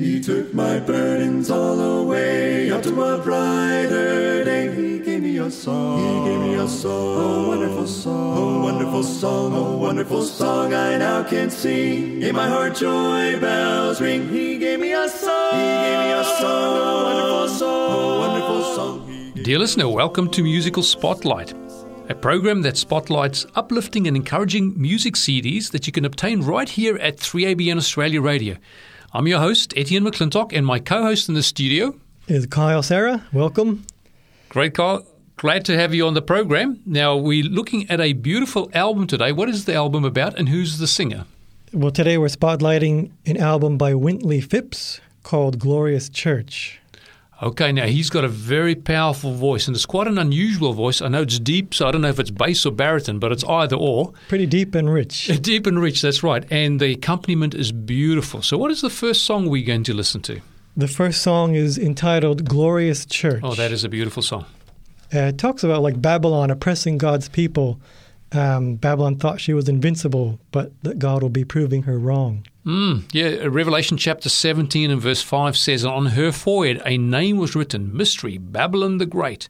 He took my burdens all away up to a brighter day. He gave me a song. He gave me a song. A wonderful song. A wonderful song. A wonderful song I now can sing. In my heart joy bells ring. He gave me a song. He gave me a song. A wonderful song. A wonderful song. Dear listener, welcome to Musical Spotlight, a program that spotlights uplifting and encouraging music CDs that you can obtain right here at 3ABN Australia Radio. I'm your host, Etienne McClintock, and my co host in the studio is Kyle Sarah. Welcome. Great, Kyle. Glad to have you on the program. Now, we're looking at a beautiful album today. What is the album about and who's the singer? Well, today we're spotlighting an album by Wintley Phipps called Glorious Church. Okay, now he's got a very powerful voice, and it's quite an unusual voice. I know it's deep, so I don't know if it's bass or baritone, but it's either or. Pretty deep and rich. Deep and rich, that's right. And the accompaniment is beautiful. So, what is the first song we're going to listen to? The first song is entitled Glorious Church. Oh, that is a beautiful song. Uh, it talks about like Babylon oppressing God's people. Um, Babylon thought she was invincible, but that God will be proving her wrong. Mm, yeah, Revelation chapter 17 and verse 5 says, On her forehead a name was written, Mystery, Babylon the Great.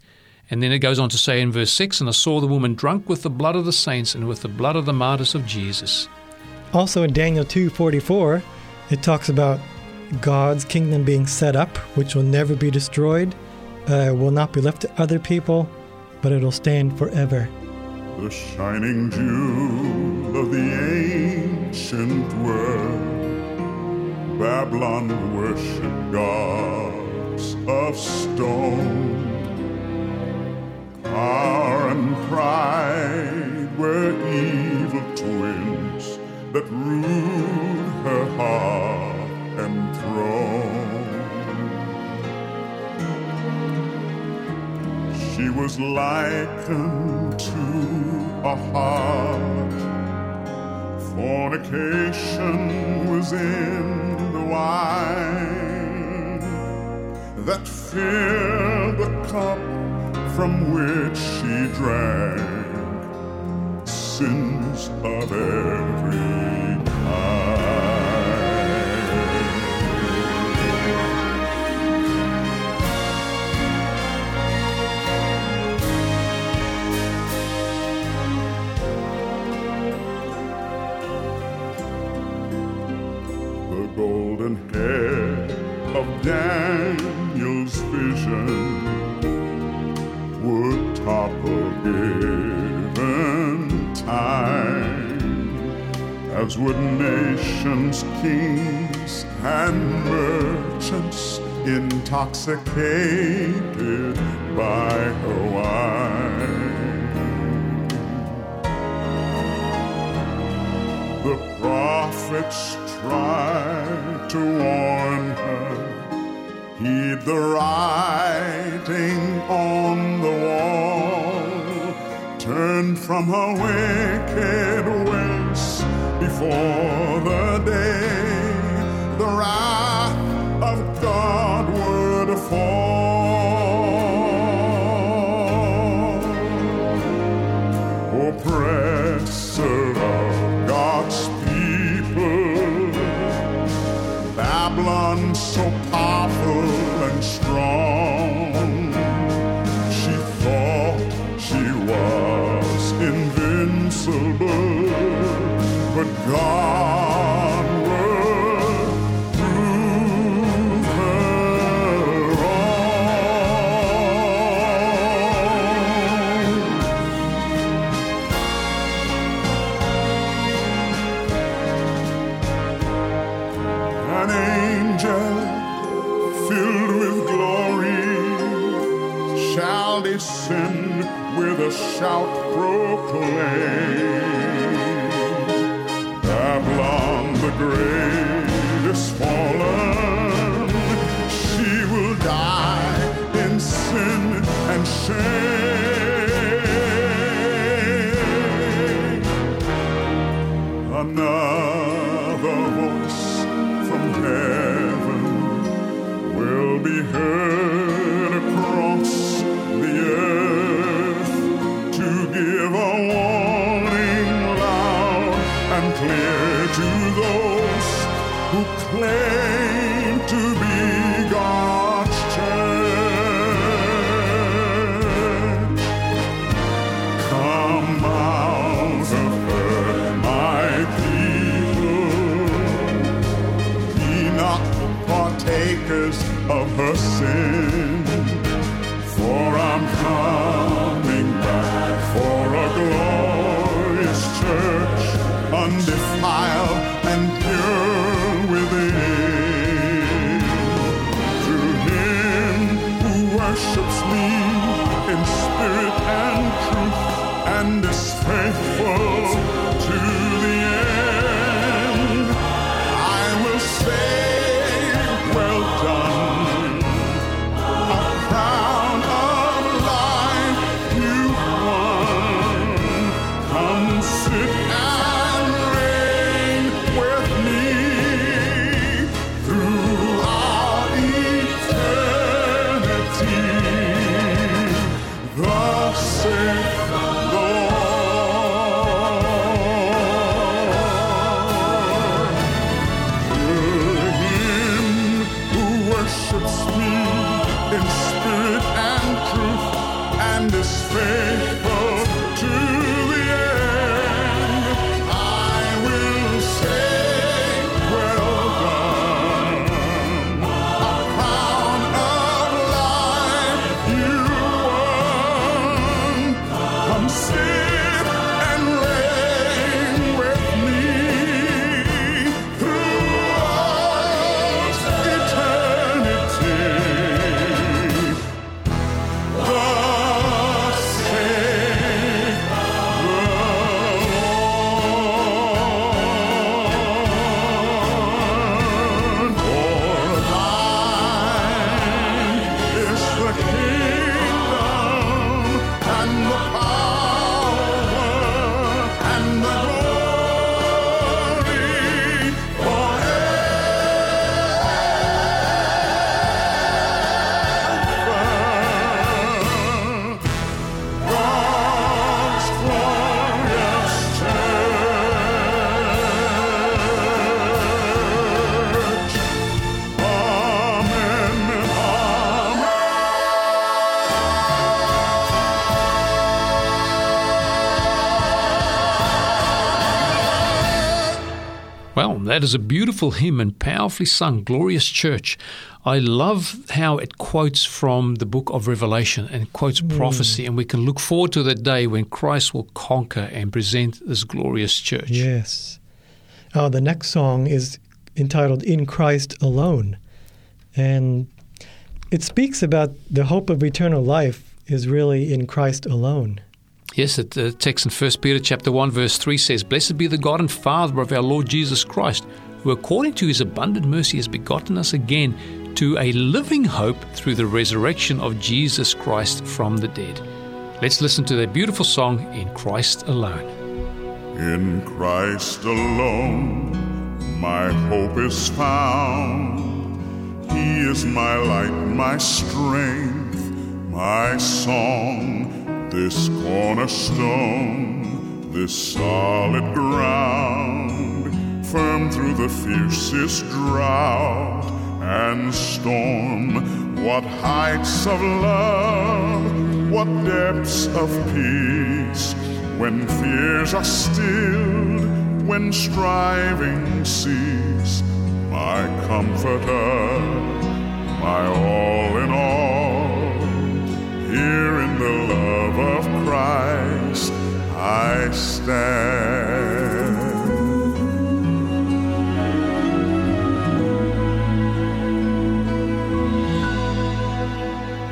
And then it goes on to say in verse 6, And I saw the woman drunk with the blood of the saints and with the blood of the martyrs of Jesus. Also in Daniel 2.44, it talks about God's kingdom being set up, which will never be destroyed, uh, will not be left to other people, but it'll stand forever. The shining jewel of the ancient world, Babylon worshiped gods of stone. Power and pride were evil twins that ruled her heart and throne. She was likened to a heart. Fornication was in the wine that filled the cup from which she drank sins of every golden hair of Daniel's vision would topple given time, as would nations, kings, and merchants intoxicated by her wine. The prophets tried to warn her. Heed the writing on the wall. Turn from her wicked ways before the day the in spirit and truth and is faithful that is a beautiful hymn and powerfully sung, Glorious Church. I love how it quotes from the book of Revelation and quotes prophecy, and we can look forward to that day when Christ will conquer and present this glorious church. Yes. Uh, the next song is entitled In Christ Alone. And it speaks about the hope of eternal life is really in Christ alone. Yes, the uh, the text in 1 Peter chapter 1 verse 3 says, Blessed be the God and Father of our Lord Jesus Christ, who according to his abundant mercy has begotten us again to a living hope through the resurrection of Jesus Christ from the dead. Let's listen to that beautiful song, In Christ Alone. In Christ alone, my hope is found. He is my light, my strength, my song, this cornerstone, this solid ground, firm through the fiercest drought and storm. What heights of love, what depths of peace, when fears are stilled, when striving cease. My comforter, my all Stand.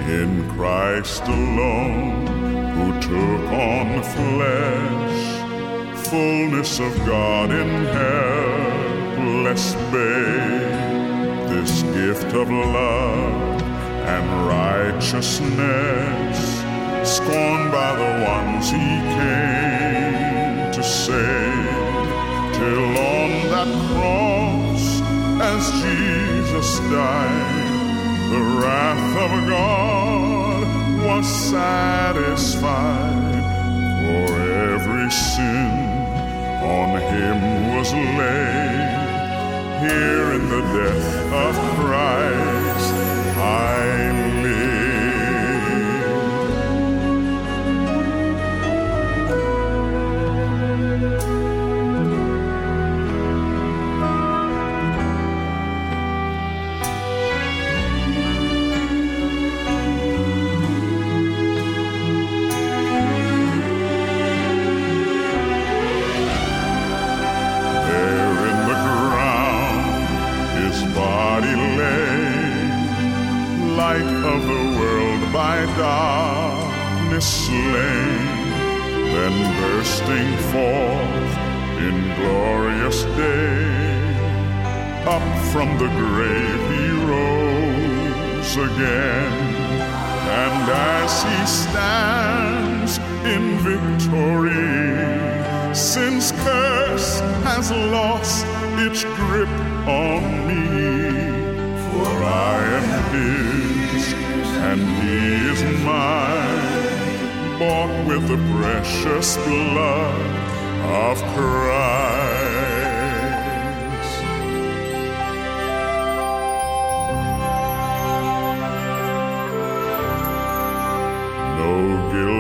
in Christ alone, who took on flesh, fullness of God in helpless babe, this gift of love and righteousness, scorned by the ones he came save, till on that cross, as Jesus died, the wrath of God was satisfied, for every sin on him was laid. Here in the death of Christ I again. And as he stands in victory, sin's curse has lost its grip on me. For I am his, and he is mine, bought with the precious blood of Christ.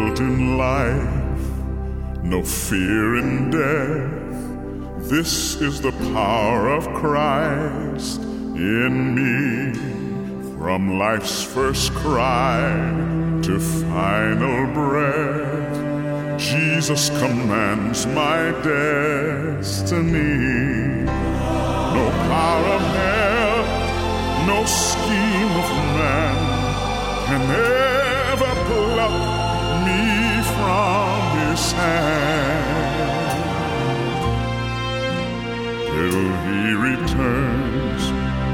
Guilt in life, no fear in death. This is the power of Christ in me. From life's first cry to final breath, Jesus commands my destiny. No power of hell, no scheme of man can ever pluck me from his hand till he returns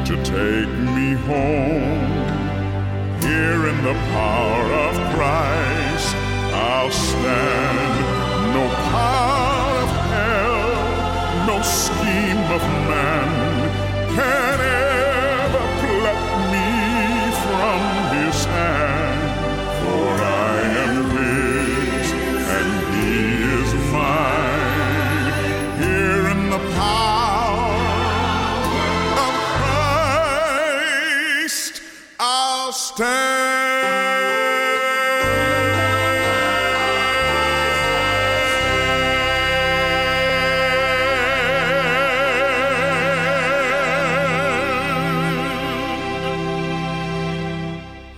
to take me home. Here in the power of Christ, I'll stand. No power of hell, no scheme of man can ever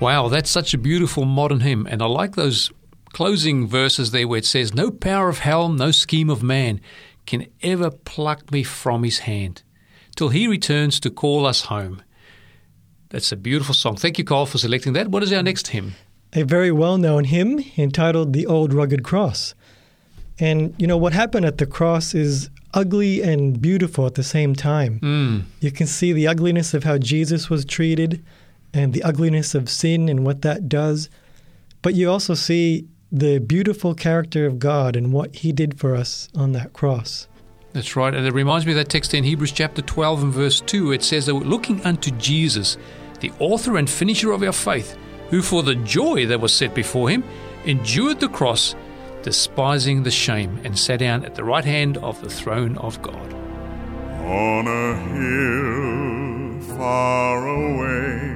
Wow, that's such a beautiful modern hymn. And I like those closing verses there where it says, No power of hell, no scheme of man can ever pluck me from his hand till he returns to call us home. That's a beautiful song. Thank you, Carl, for selecting that. What is our next hymn? A very well known hymn entitled The Old Rugged Cross. And, you know, what happened at the cross is ugly and beautiful at the same time. Mm. You can see the ugliness of how Jesus was treated and the ugliness of sin and what that does. But you also see the beautiful character of God and what he did for us on that cross. That's right. And it reminds me of that text in Hebrews chapter 12 and verse 2. It says that we're looking unto Jesus, the author and finisher of our faith, who for the joy that was set before him endured the cross, despising the shame, and sat down at the right hand of the throne of God. On a hill far away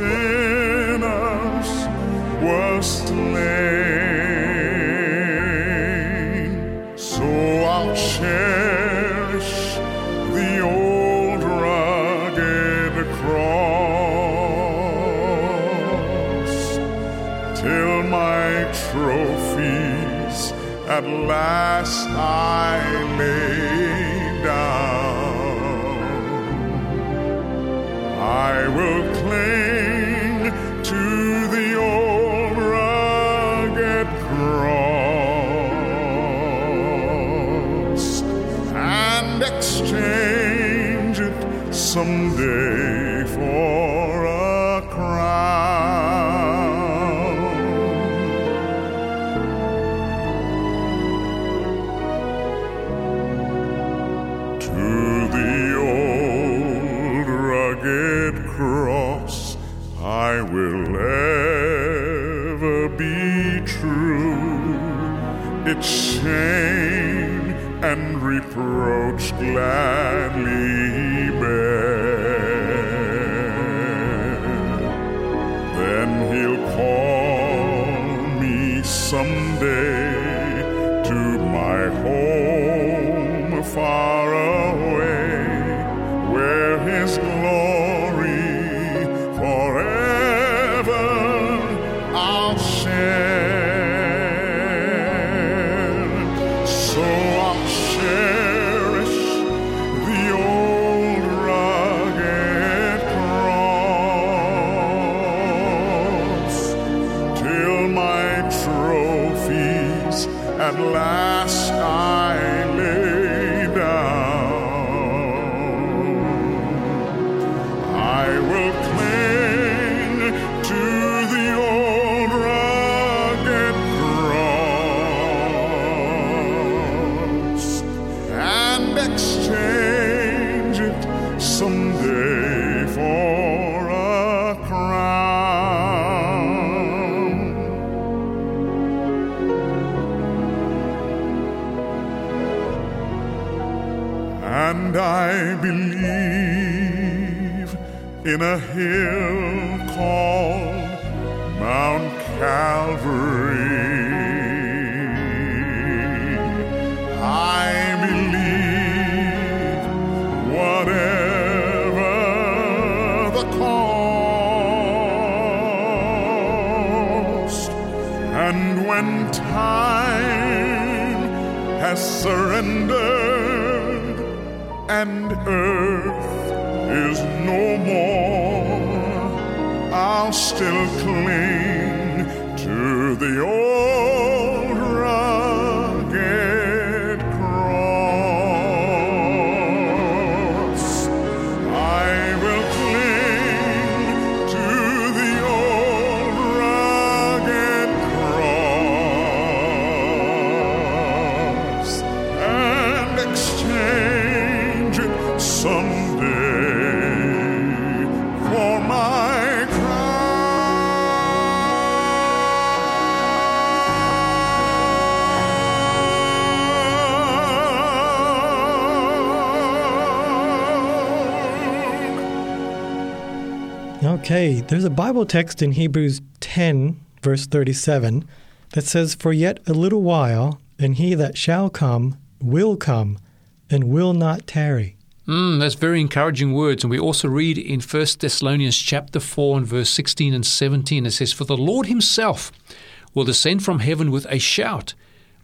sinners was slain. So I'll cherish the old rugged cross till my trophies at last I lay down. I will I will ever be true. Its shame and reproach gladly and when time has surrendered and earth is no more, I'll still cling to the old Okay, there's a Bible text in Hebrews 10, verse 37, that says, For yet a little while, and he that shall come will come, and will not tarry. Mm, that's very encouraging words. And we also read in 1 Thessalonians chapter 4 and verse 16 and 17, it says, For the Lord himself will descend from heaven with a shout,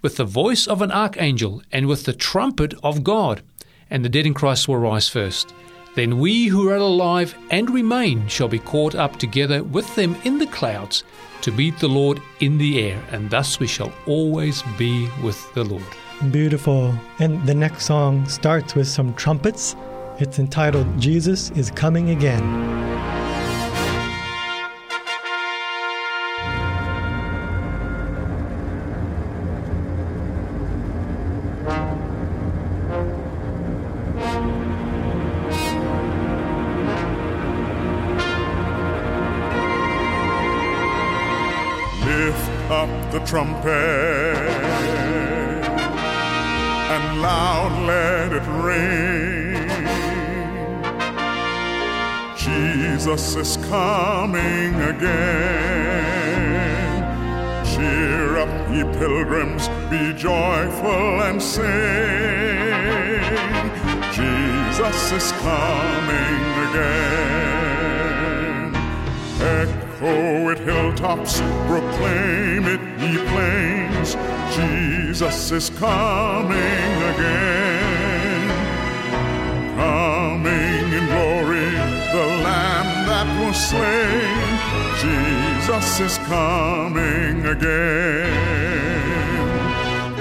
with the voice of an archangel, and with the trumpet of God, and the dead in Christ will rise first. Then we who are alive and remain shall be caught up together with them in the clouds to meet the Lord in the air, and thus we shall always be with the Lord. Beautiful. And the next song starts with some trumpets. It's entitled Jesus is Coming Again. Trumpet and loud let it ring. Jesus is coming again. Cheer up, ye pilgrims, be joyful and sing. Jesus is coming again. Echo it hilltops, proclaim it ye plains. Jesus is coming again. Coming in glory, the Lamb that was slain. Jesus is coming again.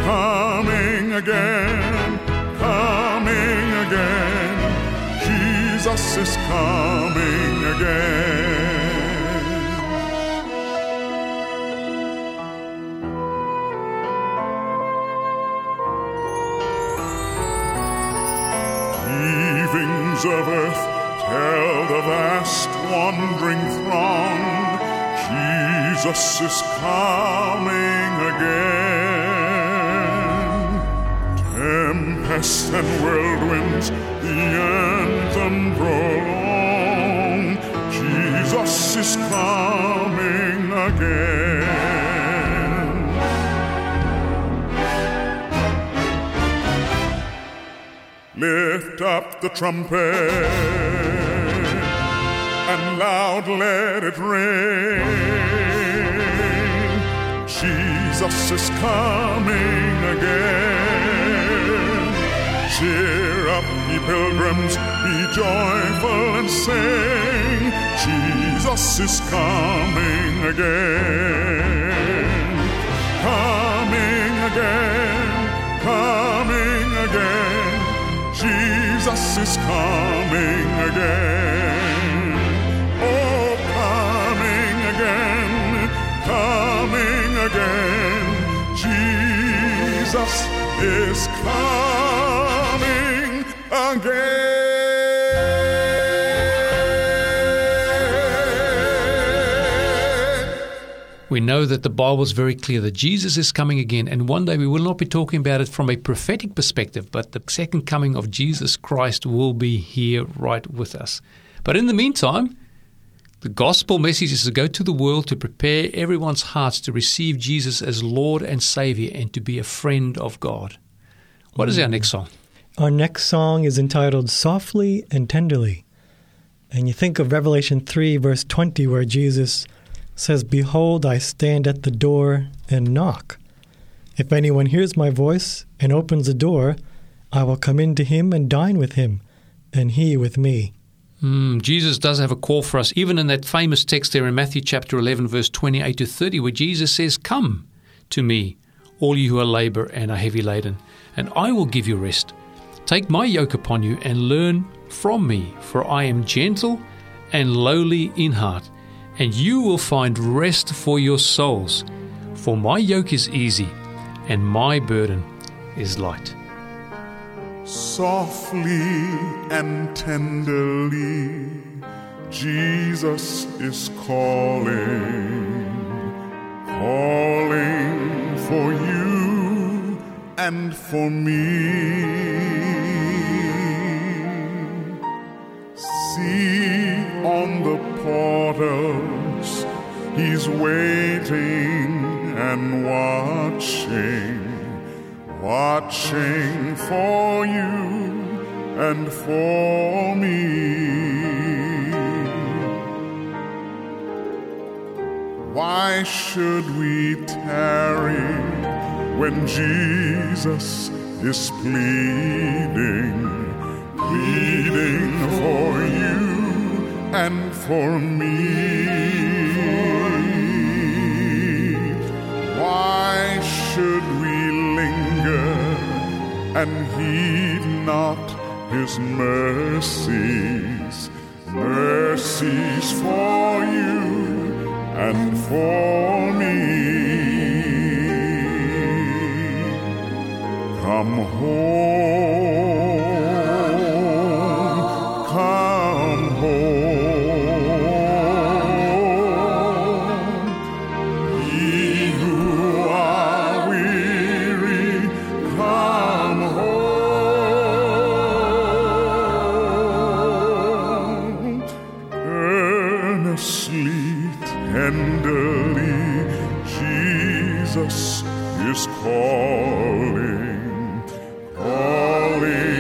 Coming again, coming again. Jesus is coming again. Of earth tell the vast wandering throng, Jesus is coming again. Tempests and whirlwinds, the anthem prolong, Jesus is coming again. Lift up the trumpet and loud let it ring. Jesus is coming again. Cheer up, ye pilgrims, be joyful and sing. Jesus is coming again. Coming again, coming again. Jesus is coming again. Oh, coming again, coming again. Jesus is coming again. We know that the Bible is very clear that Jesus is coming again, and one day we will not be talking about it from a prophetic perspective, but the second coming of Jesus Christ will be here right with us. But in the meantime, the gospel message is to go to the world to prepare everyone's hearts to receive Jesus as Lord and Savior and to be a friend of God. What is our next song? Our next song is entitled Softly and Tenderly. And you think of Revelation 3, verse 20, where Jesus says, Behold, I stand at the door and knock. If anyone hears my voice and opens the door, I will come in to him and dine with him, and he with me. Mm, Jesus does have a call for us, even in that famous text there in Matthew chapter 11, verse 28 to 30, where Jesus says, Come to me, all you who are labor and are heavy laden, and I will give you rest. Take my yoke upon you and learn from me, for I am gentle and lowly in heart, and you will find rest for your souls. For my yoke is easy and my burden is light. Softly and tenderly, Jesus is calling, calling for you and for me. He's waiting and watching watching for you and for me. Why should we tarry when Jesus is pleading, pleading for you and for me? Why should we linger and heed not his mercies, mercies for you and for me. Come home, Earnestly, tenderly, Jesus is calling, calling,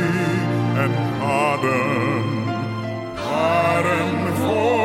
mercy and pardon, pardon for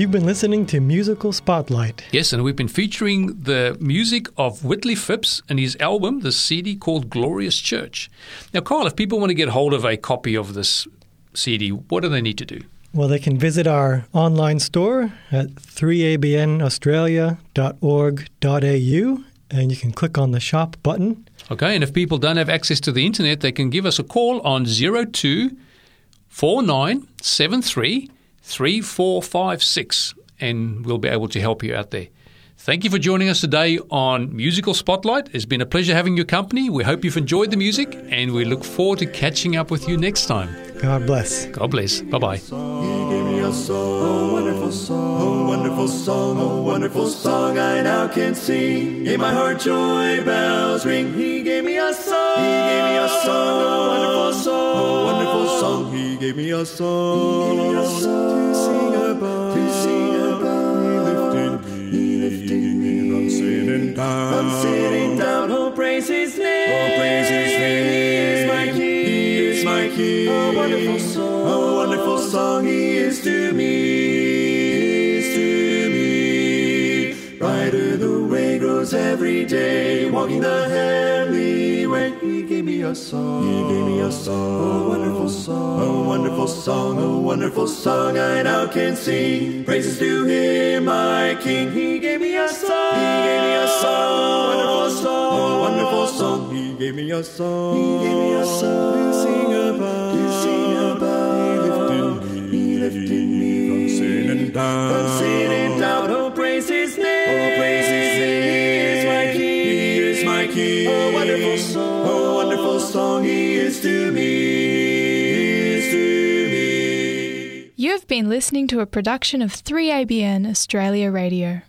You've been listening to Musical Spotlight. Yes, and we've been featuring the music of Wintley Phipps and his album, the CD called Glorious Church. Now, Carl, if people want to get hold of a copy of this CD, what do they need to do? Well, they can visit our online store at 3abnaustralia.org.au and you can click on the shop button. Okay, and if people don't have access to the internet, they can give us a call on 02 4973 3456 and we'll be able to help you out there. Thank you for joining us today on Musical Spotlight. It's been a pleasure having your company. We hope you've enjoyed the music and we look forward to catching up with you next time. God bless. God bless. Bye bye. A song, a wonderful song, a wonderful song, a wonderful song I now can sing. In my heart joy bells ring. He gave me a song, he gave me a song, a wonderful song, a wonderful song. He gave me a song, he gave me a song to sing about, to sing about. He lifted me, he lifted me from sitting down, from sitting down. Oh, praise His name, oh, praise His name. He is my King, He is my King. A wonderful song, wonderful song He is to me, is to me. Brighter the way grows every day, walking the heavenly way. He gave me a song, He gave me a song, a wonderful song, a wonderful song, a wonderful song I now can sing. Praises to Him, my King. He gave me a song, He gave me a song, a wonderful song, a wonderful song. He gave me a song, He gave me a song sitting down, from sitting down. Oh, praise His name, oh, praise His name. He is my King, He is my King. A wonderful song, a wonderful song He is to me, He is to me. You have been listening to a production of 3ABN Australia Radio.